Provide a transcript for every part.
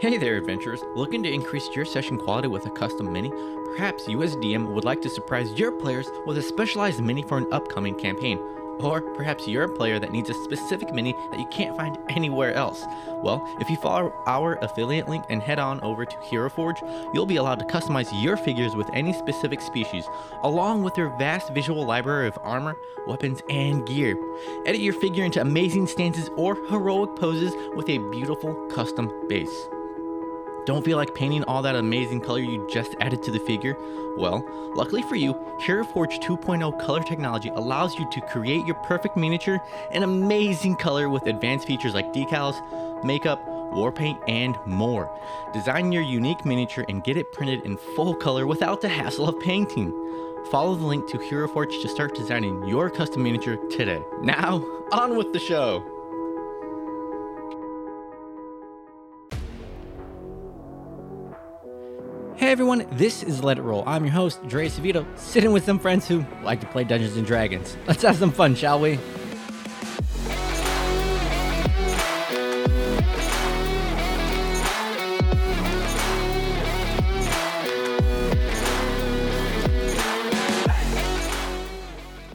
Hey there, adventurers! Looking to increase your session quality with a custom mini? Perhaps you, as DM, would like to surprise your players with a specialized mini for an upcoming campaign. Or perhaps you're a player that needs a specific mini that you can't find anywhere else. Well, if you follow our affiliate link and head on over to Hero Forge, you'll be allowed to customize your figures with any specific species, along with their vast visual library of armor, weapons, and gear. Edit your figure into amazing stances or heroic poses with a beautiful custom base. Don't feel like painting all that amazing color you just added to the figure? Well, luckily for you, Hero Forge 2.0 color technology allows you to create your perfect miniature in amazing color with advanced features like decals, makeup, war paint, and more. Design your unique miniature and get it printed in full color without the hassle of painting. Follow the link to Hero Forge to start designing your custom miniature today. Now, on with the show! Hey everyone, this is Let It Roll. I'm your host, Drae Acevedo, sitting with some friends who like to play Dungeons and Dragons. Let's have some fun, shall we?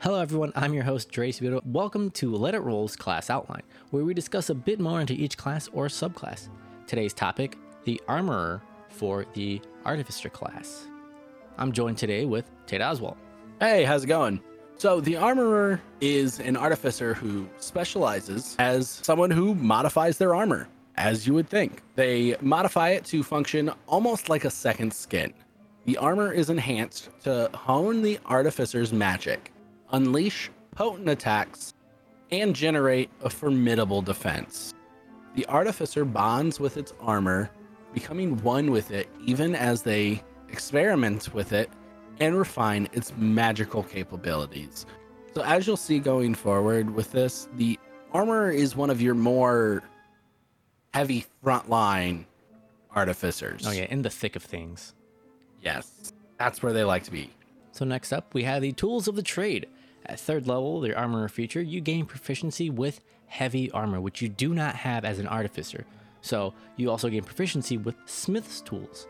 Hello everyone, I'm your host, Drae Acevedo. Welcome to Let It Roll's class outline, where we discuss a bit more into each class or subclass. Today's topic, the Armorer for the Artificer class. I'm joined today with Tate Oswalt. Hey, how's it going? So, the Armorer is an artificer who specializes as someone who modifies their armor, as you would think. They modify it to function almost like a second skin. The armor is enhanced to hone the artificer's magic, unleash potent attacks, and generate a formidable defense. The artificer bonds with its armor becoming one with it even as they experiment with it and refine its magical capabilities. So, as you'll see going forward with this, the armor is one of your more heavy frontline artificers. Oh, yeah, in the thick of things. Yes, that's where they like to be. So, next up, we have the Tools of the Trade. At third level, the Armorer feature, you gain proficiency with heavy armor, which you do not have as an artificer. So you also gain proficiency with Smith's tools.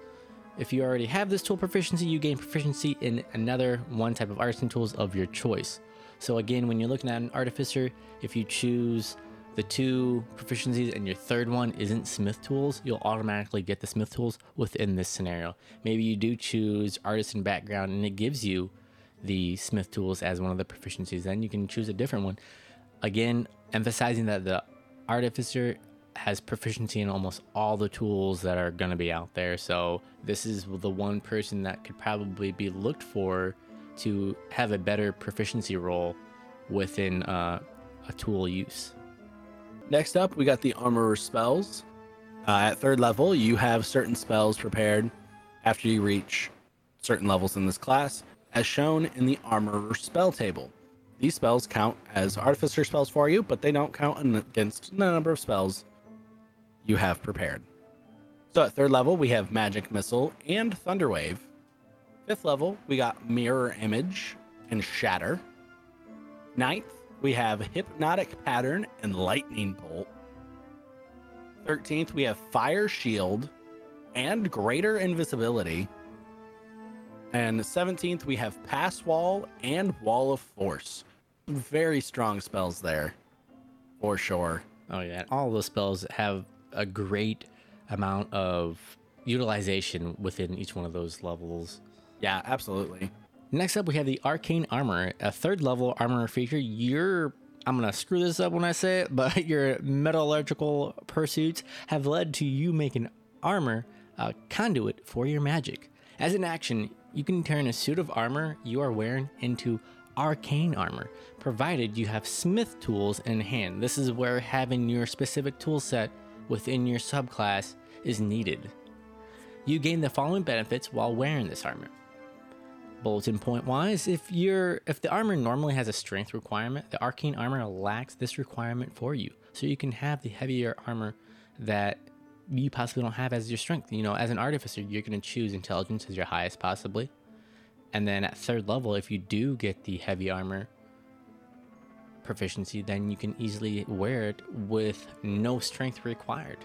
If you already have this tool proficiency, you gain proficiency in another one type of artisan tools of your choice. So again, when you're looking at an artificer, if you choose the two proficiencies and your third one isn't smith tools, you'll automatically get the smith tools within this scenario. Maybe you do choose artisan background and it gives you the smith tools as one of the proficiencies, then you can choose a different one. Again, emphasizing that the artificer has proficiency in almost all the tools that are going to be out there. So this is the one person that could probably be looked for to have a better proficiency role within uh, a tool use. Next up, we got the Armorer spells. Uh, at third level, you have certain spells prepared after you reach certain levels in this class, as shown in the Armorer spell table. These spells count as artificer spells for you, but they don't count against the number of spells you have prepared. So at third level, we have Magic Missile and Thunderwave. Fifth level, we got Mirror Image and Shatter. Ninth, we have Hypnotic Pattern and Lightning Bolt. 13th, we have Fire Shield and Greater Invisibility. And 17th, we have Passwall and Wall of Force. Very strong spells there, for sure. Oh, yeah. All the spells have a great amount of utilization within each one of those levels. Yeah, absolutely. Next up, we have the Arcane Armor, a third level armor feature. Your I'm gonna screw this up when I say it, but your metallurgical pursuits have led to you making armor a conduit for your magic. As an action, you can turn a suit of armor you are wearing into arcane armor, provided you have smith tools in hand. This is where having your specific tool set within your subclass is needed. You gain the following benefits while wearing this armor. Bulletin point wise, if you're if the armor normally has a strength requirement, the arcane armor lacks this requirement for you. So you can have the heavier armor that you possibly don't have as your strength. You know, as an artificer, you're going to choose intelligence as your highest possibly. And then at third level, if you do get the heavy armor, proficiency, then you can easily wear it with no strength required.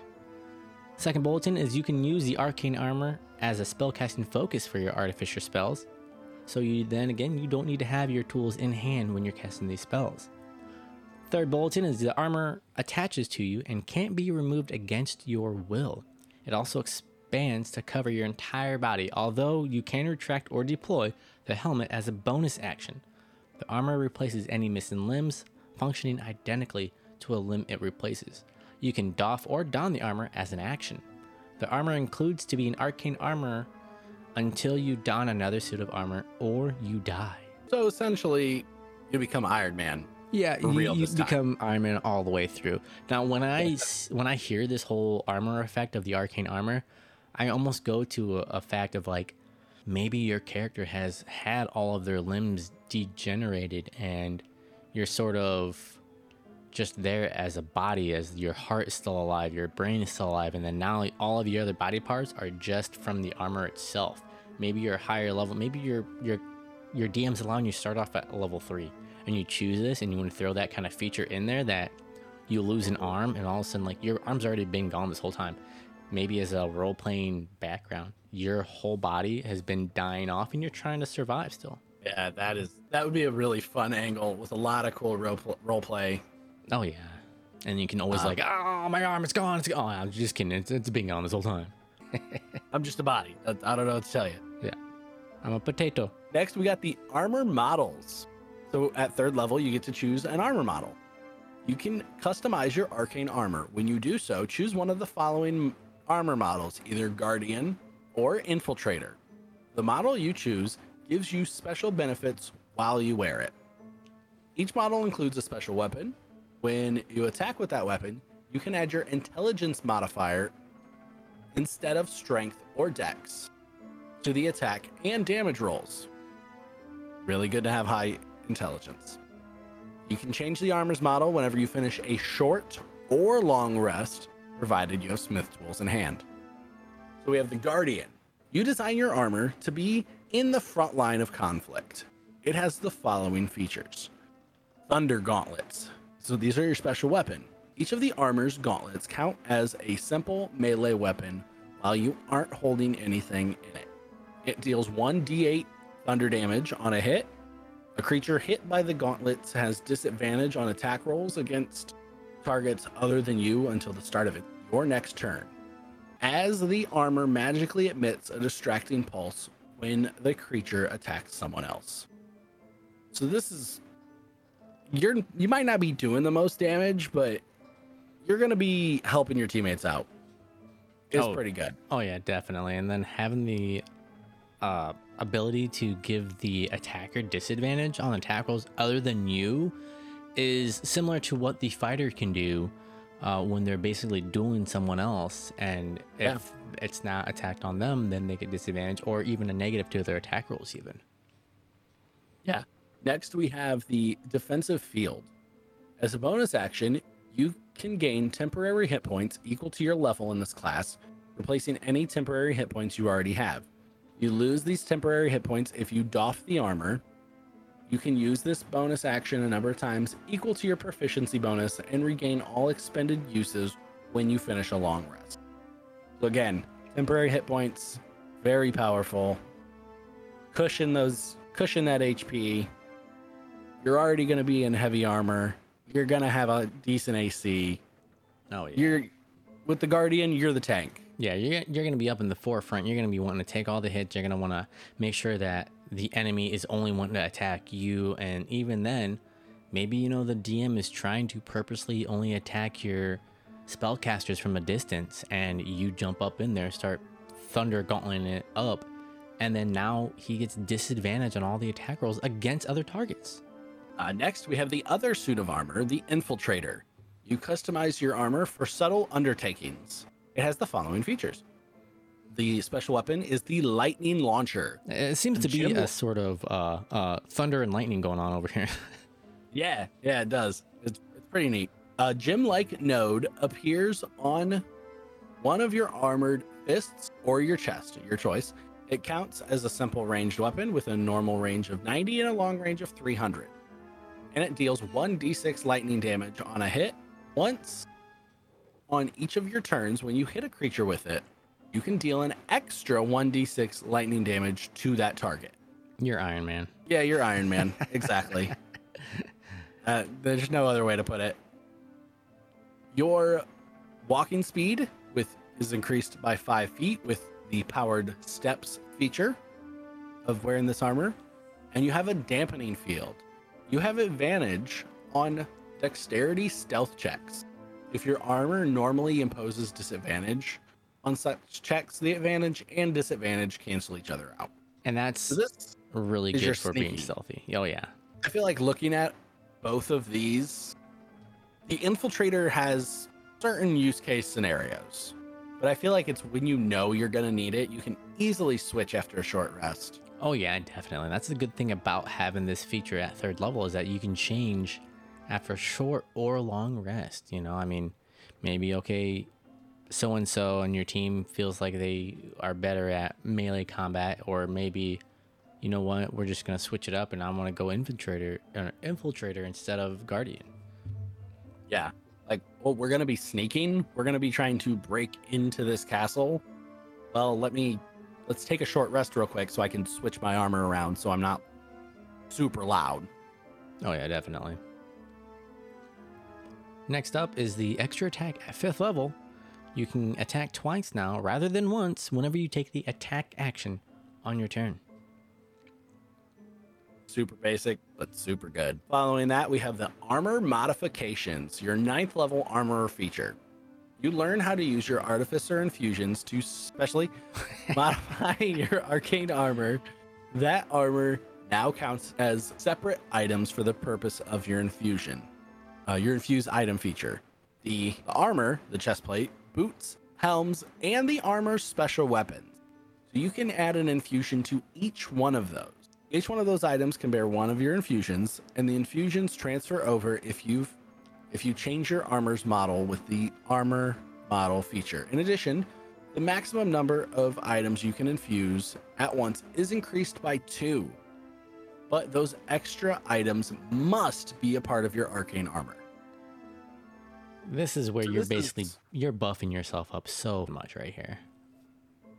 Second bulletin is you can use the arcane armor as a spellcasting focus for your artificer spells. So you then again you don't need to have your tools in hand when you're casting these spells. Third bulletin is the armor attaches to you and can't be removed against your will. It also expands to cover your entire body, although you can retract or deploy the helmet as a bonus action. The armor replaces any missing limbs, functioning identically to a limb it replaces. You can doff or don the armor as an action. The armor includes to be an arcane armor until you don another suit of armor or you die. So essentially, you become Iron Man. Yeah, you, real you become Iron Man all the way through. Now, when I when I hear this whole armor effect of the arcane armor, I almost go to a, a fact of like maybe your character has had all of their limbs degenerated and you're sort of just there as a body as your heart is still alive your brain is still alive and then now all of your other body parts are just from the armor itself. Maybe you're a higher level maybe your your your dm's allowing you start off at level 3 and you choose this and you want to throw that kind of feature in there that you lose an arm and all of a sudden like your arm's already been gone this whole time. Maybe as a role-playing background your whole body has been dying off and you're trying to survive still Yeah, that is that would be a really fun angle with a lot of cool role, role play. Oh yeah, and you can always Um, like, oh my arm, it's gone, it's gone. Oh, I'm just kidding. It's, it's been gone this whole time. I'm just a body. I, I don't know what to tell you. Yeah, I'm a potato. Next, we got the armor models. So at third level, you get to choose an armor model. You can customize your arcane armor. When you do so, choose one of the following armor models, either Guardian or Infiltrator. The model you choose gives you special benefits while you wear it. Each model includes a special weapon. When you attack with that weapon, you can add your intelligence modifier instead of strength or dex to the attack and damage rolls. Really good to have high intelligence. You can change the armor's model whenever you finish a short or long rest, provided you have smith tools in hand. So we have the Guardian. You design your armor to be in the front line of conflict. It has the following features Thunder Gauntlets. So these are your special weapon. Each of the armor's gauntlets count as a simple melee weapon while you aren't holding anything in it. It deals 1d8 thunder damage on a hit. A creature hit by the gauntlets has disadvantage on attack rolls against targets other than you until the start of it, your next turn. As the armor magically emits a distracting pulse when the creature attacks someone else. So this is you're you might not be doing the most damage, but you're gonna be helping your teammates out. It's Oh. pretty good. Oh yeah, definitely. And then having the uh, ability to give the attacker disadvantage on attack rolls other than you is similar to what the fighter can do uh, when they're basically dueling someone else. And Yeah. It's not attacked on them, then they get disadvantage or even a negative to their attack rolls even. Yeah. Next, we have the defensive field. As a bonus action, you can gain temporary hit points equal to your level in this class, replacing any temporary hit points you already have. You lose these temporary hit points if you doff the armor. You can use this bonus action a number of times equal to your proficiency bonus and regain all expended uses when you finish a long rest. So, again, temporary hit points, very powerful. Cushion those, cushion that HP. You're already going to be in heavy armor. You're going to have a decent AC. Oh yeah. You're with the Guardian, you're the tank. Yeah, you're, you're going to be up in the forefront. You're going to be wanting to take all the hits. You're going to want to make sure that the enemy is only wanting to attack you. And even then, maybe, you know, the DM is trying to purposely only attack your spellcasters from a distance. And you jump up in there, start thunder gauntleting it up. And then now he gets disadvantage on all the attack rolls against other targets. Uh, next, we have the other suit of armor, the Infiltrator. You customize your armor for subtle undertakings. It has the following features. The special weapon is the Lightning Launcher. It seems to be Jim- a sort of uh, uh, thunder and lightning going on over here. Yeah, yeah, it does. It's, it's pretty neat. A gem like node appears on one of your armored fists or your chest, your choice. It counts as a simple ranged weapon with a normal range of 90 and a long range of 300. And it deals 1d6 lightning damage on a hit once on each of your turns, when you hit a creature with it, you can deal an extra 1d6 lightning damage to that target. You're Iron Man. Yeah, you're Iron Man. Exactly. uh, there's no other way to put it. Your walking speed with is increased by five feet with the powered steps feature of wearing this armor, and you have a dampening field. You have advantage on dexterity stealth checks. If your armor normally imposes disadvantage on such checks, the advantage and disadvantage cancel each other out. And that's So really good for being stealthy. Oh yeah. I feel like looking at both of these, the infiltrator has certain use case scenarios, but I feel like it's when you know you're gonna need it, you can easily switch after a short rest. Oh yeah, definitely. That's the good thing about having this feature at third level is that you can change after a short or long rest. You know, I mean, maybe okay, so and so on your team feels like they are better at melee combat, or maybe, you know what, we're just gonna switch it up and I'm gonna go infiltrator, uh, infiltrator instead of guardian. Yeah, like well, we're gonna be sneaking. We're gonna be trying to break into this castle. Well, let me let's take a short rest real quick so I can switch my armor around so I'm not super loud. Oh yeah, definitely. Next up is the extra attack at fifth level. You can attack twice now rather than once whenever you take the attack action on your turn. Super basic but super good. Following that we have the armor modifications your ninth level armor feature. You learn how to use your artificer infusions to specially modify your arcane armor. That armor now counts as separate items for the purpose of your infusion uh, your infused item feature. The armor the chest plate boots helms and the armor's special weapons. So you can add an infusion to each one of those. Each one of those items can bear one of your infusions, and the infusions transfer over if you've if you change your armor's model with the armor model feature. In addition, the maximum number of items you can infuse at once is increased by two. But those extra items must be a part of your arcane armor. This is where So you're basically is- you're buffing yourself up so much right here.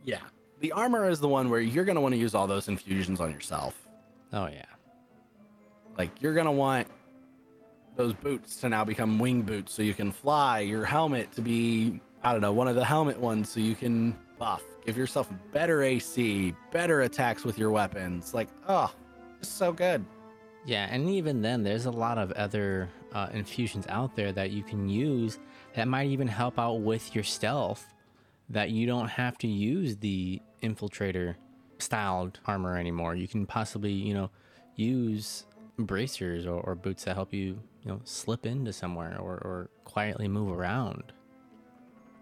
Yeah. The armor is the one where you're going to want to use all those infusions on yourself. Oh yeah. Like you're gonna want those boots to now become wing boots so you can fly, your helmet to be I don't know, one of the helmet ones so you can buff. Give yourself better AC, better attacks with your weapons. Like, oh, it's so good. Yeah, and even then, there's a lot of other uh, infusions out there that you can use that might even help out with your stealth. That you don't have to use the infiltrator styled armor anymore. You can possibly, you know, use bracers or, or boots that help you, you know, slip into somewhere or, or quietly move around.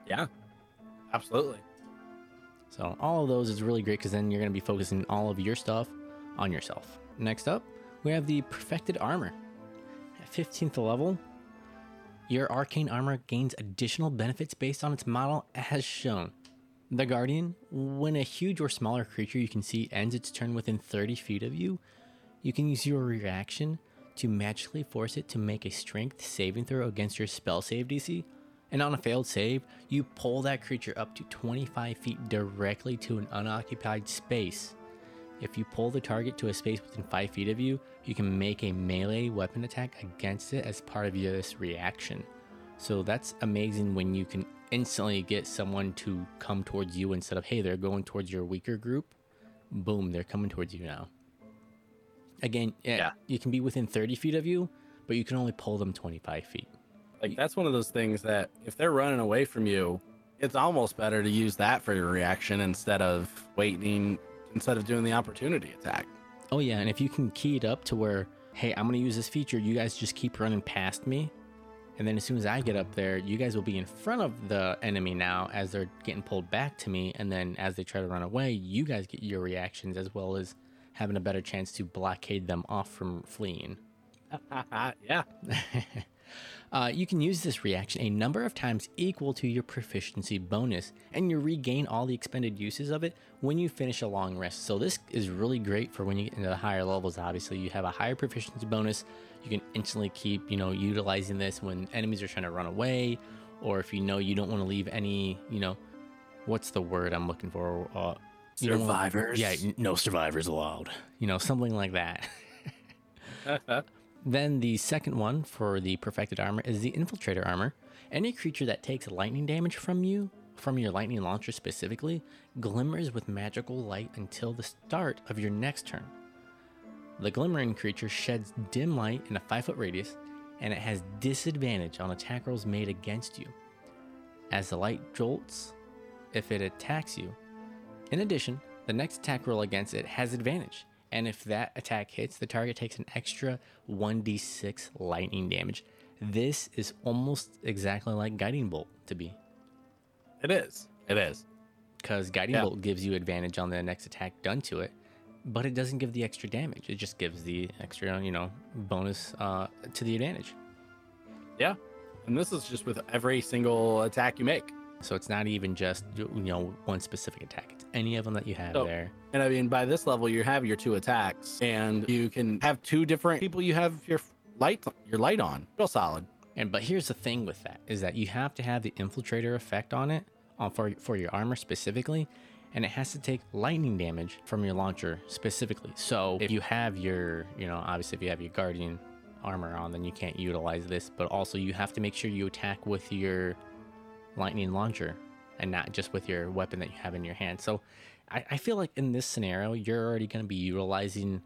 Yeah. Absolutely. So all of those is really great because then you're going to be focusing all of your stuff on yourself. Next up, we have the perfected armor. At 15th level, your arcane armor gains additional benefits based on its model as shown. The Guardian, when a huge or smaller creature you can see ends its turn within 30 feet of you, you can use your reaction to magically force it to make a strength saving throw against your spell save DC. And on a failed save, you pull that creature up to 25 feet directly to an unoccupied space. If you pull the target to a space within 5 feet of you, you can make a melee weapon attack against it as part of your reaction. So that's amazing when you can instantly get someone to come towards you instead of, hey, they're going towards your weaker group. Boom, they're coming towards you now. Again, yeah, you can be within 30 feet of you, but you can only pull them 25 feet. Like that's one of those things that if they're running away from you, it's almost better to use that for your reaction instead of waiting instead of doing the opportunity attack. Oh yeah, and if you can key it up to where, hey, I'm gonna use this feature, you guys just keep running past me, and then as soon as I get up there, you guys will be in front of the enemy now as they're getting pulled back to me, and then as they try to run away, you guys get your reactions as well as having a better chance to blockade them off from fleeing. yeah. Uh, you can use this reaction a number of times equal to your proficiency bonus, and you regain all the expended uses of it when you finish a long rest. So this is really great for when you get into the higher levels. Obviously, you have a higher proficiency bonus. You can instantly keep, you know, utilizing this when enemies are trying to run away, or if you know you don't want to leave any, you know, what's the word I'm looking for? Uh, you wanna- Survivors. yeah, no survivors allowed. You know, something like that. Then the second one for the perfected armor is the infiltrator armor. Any creature that takes lightning damage from you, from your lightning launcher specifically, glimmers with magical light until the start of your next turn. The glimmering creature sheds dim light in a 5 foot radius, and it has disadvantage on attack rolls made against you. As the light jolts, if it attacks you. In addition, the next attack roll against it has advantage, and if that attack hits, the target takes an extra 1d6 lightning damage. This is almost exactly like Guiding Bolt to be, It is. It is. because Guiding Yeah. Bolt gives you advantage on the next attack done to it, but it doesn't give the extra damage. It just gives the extra, you know, bonus uh, to the advantage. Yeah. And this is just with every single attack you make. So it's not even just you know one specific attack. It's any of them that you have So- there. And I mean, by this level, you have your two attacks, and you can have two different people. You have your light, your light on. Real solid. And but here's the thing with that is that you have to have the infiltrator effect on it on for for your armor specifically, and it has to take lightning damage from your launcher specifically. So if you have your, you know, obviously if you have your guardian armor on, then you can't utilize this. But also you have to make sure you attack with your lightning launcher and not just with your weapon that you have in your hand. So I, I feel like in this scenario, you're already going to be utilizing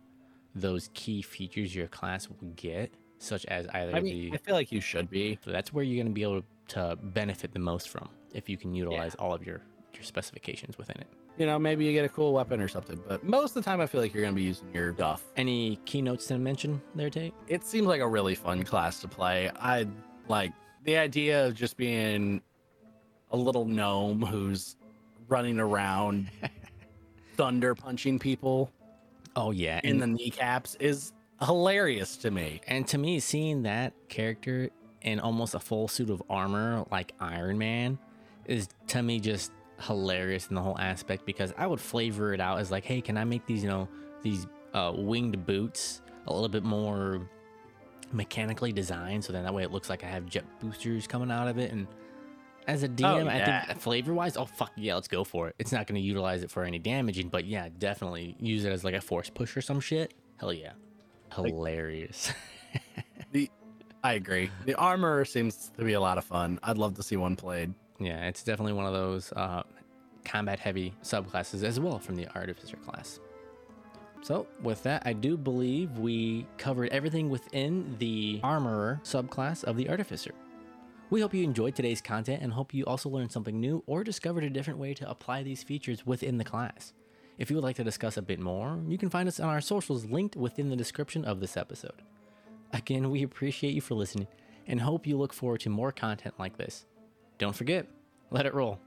those key features your class will get, such as either I mean, the I feel like you should be. so that's where you're going to be able to benefit the most from if you can utilize all of your your specifications within it. You know, maybe you get a cool weapon or something. But most of the time, I feel like you're going to be using your duff. Any keynotes to mention there, Tate? It seems like a really fun class to play. I like the idea of just being a little gnome who's running around, thunder punching people Oh yeah, in and, the kneecaps is hilarious to me. and to me, seeing that character in almost a full suit of armor like Iron Man is to me just hilarious in the whole aspect because I would flavor it out as like, hey, can I make these you know these uh, winged boots a little bit more mechanically designed so then that way it looks like I have jet boosters coming out of it and as a DM, I yeah. think flavor wise, oh fuck yeah, let's go for it. It's not going to utilize it for any damaging, but yeah, definitely use it as like a force push or some shit. Hell yeah, hilarious. The I agree. The armor seems to be a lot of fun. I'd love to see one played. yeah, it's definitely one of those uh, combat heavy subclasses as well from the artificer class. So with that, I do believe we covered everything within the armorer subclass of the artificer. We hope you enjoyed today's content and hope you also learned something new or discovered a different way to apply these features within the class. If you would like to discuss a bit more, you can find us on our socials linked within the description of this episode. Again, we appreciate you for listening and hope you look forward to more content like this. Don't forget, let it roll.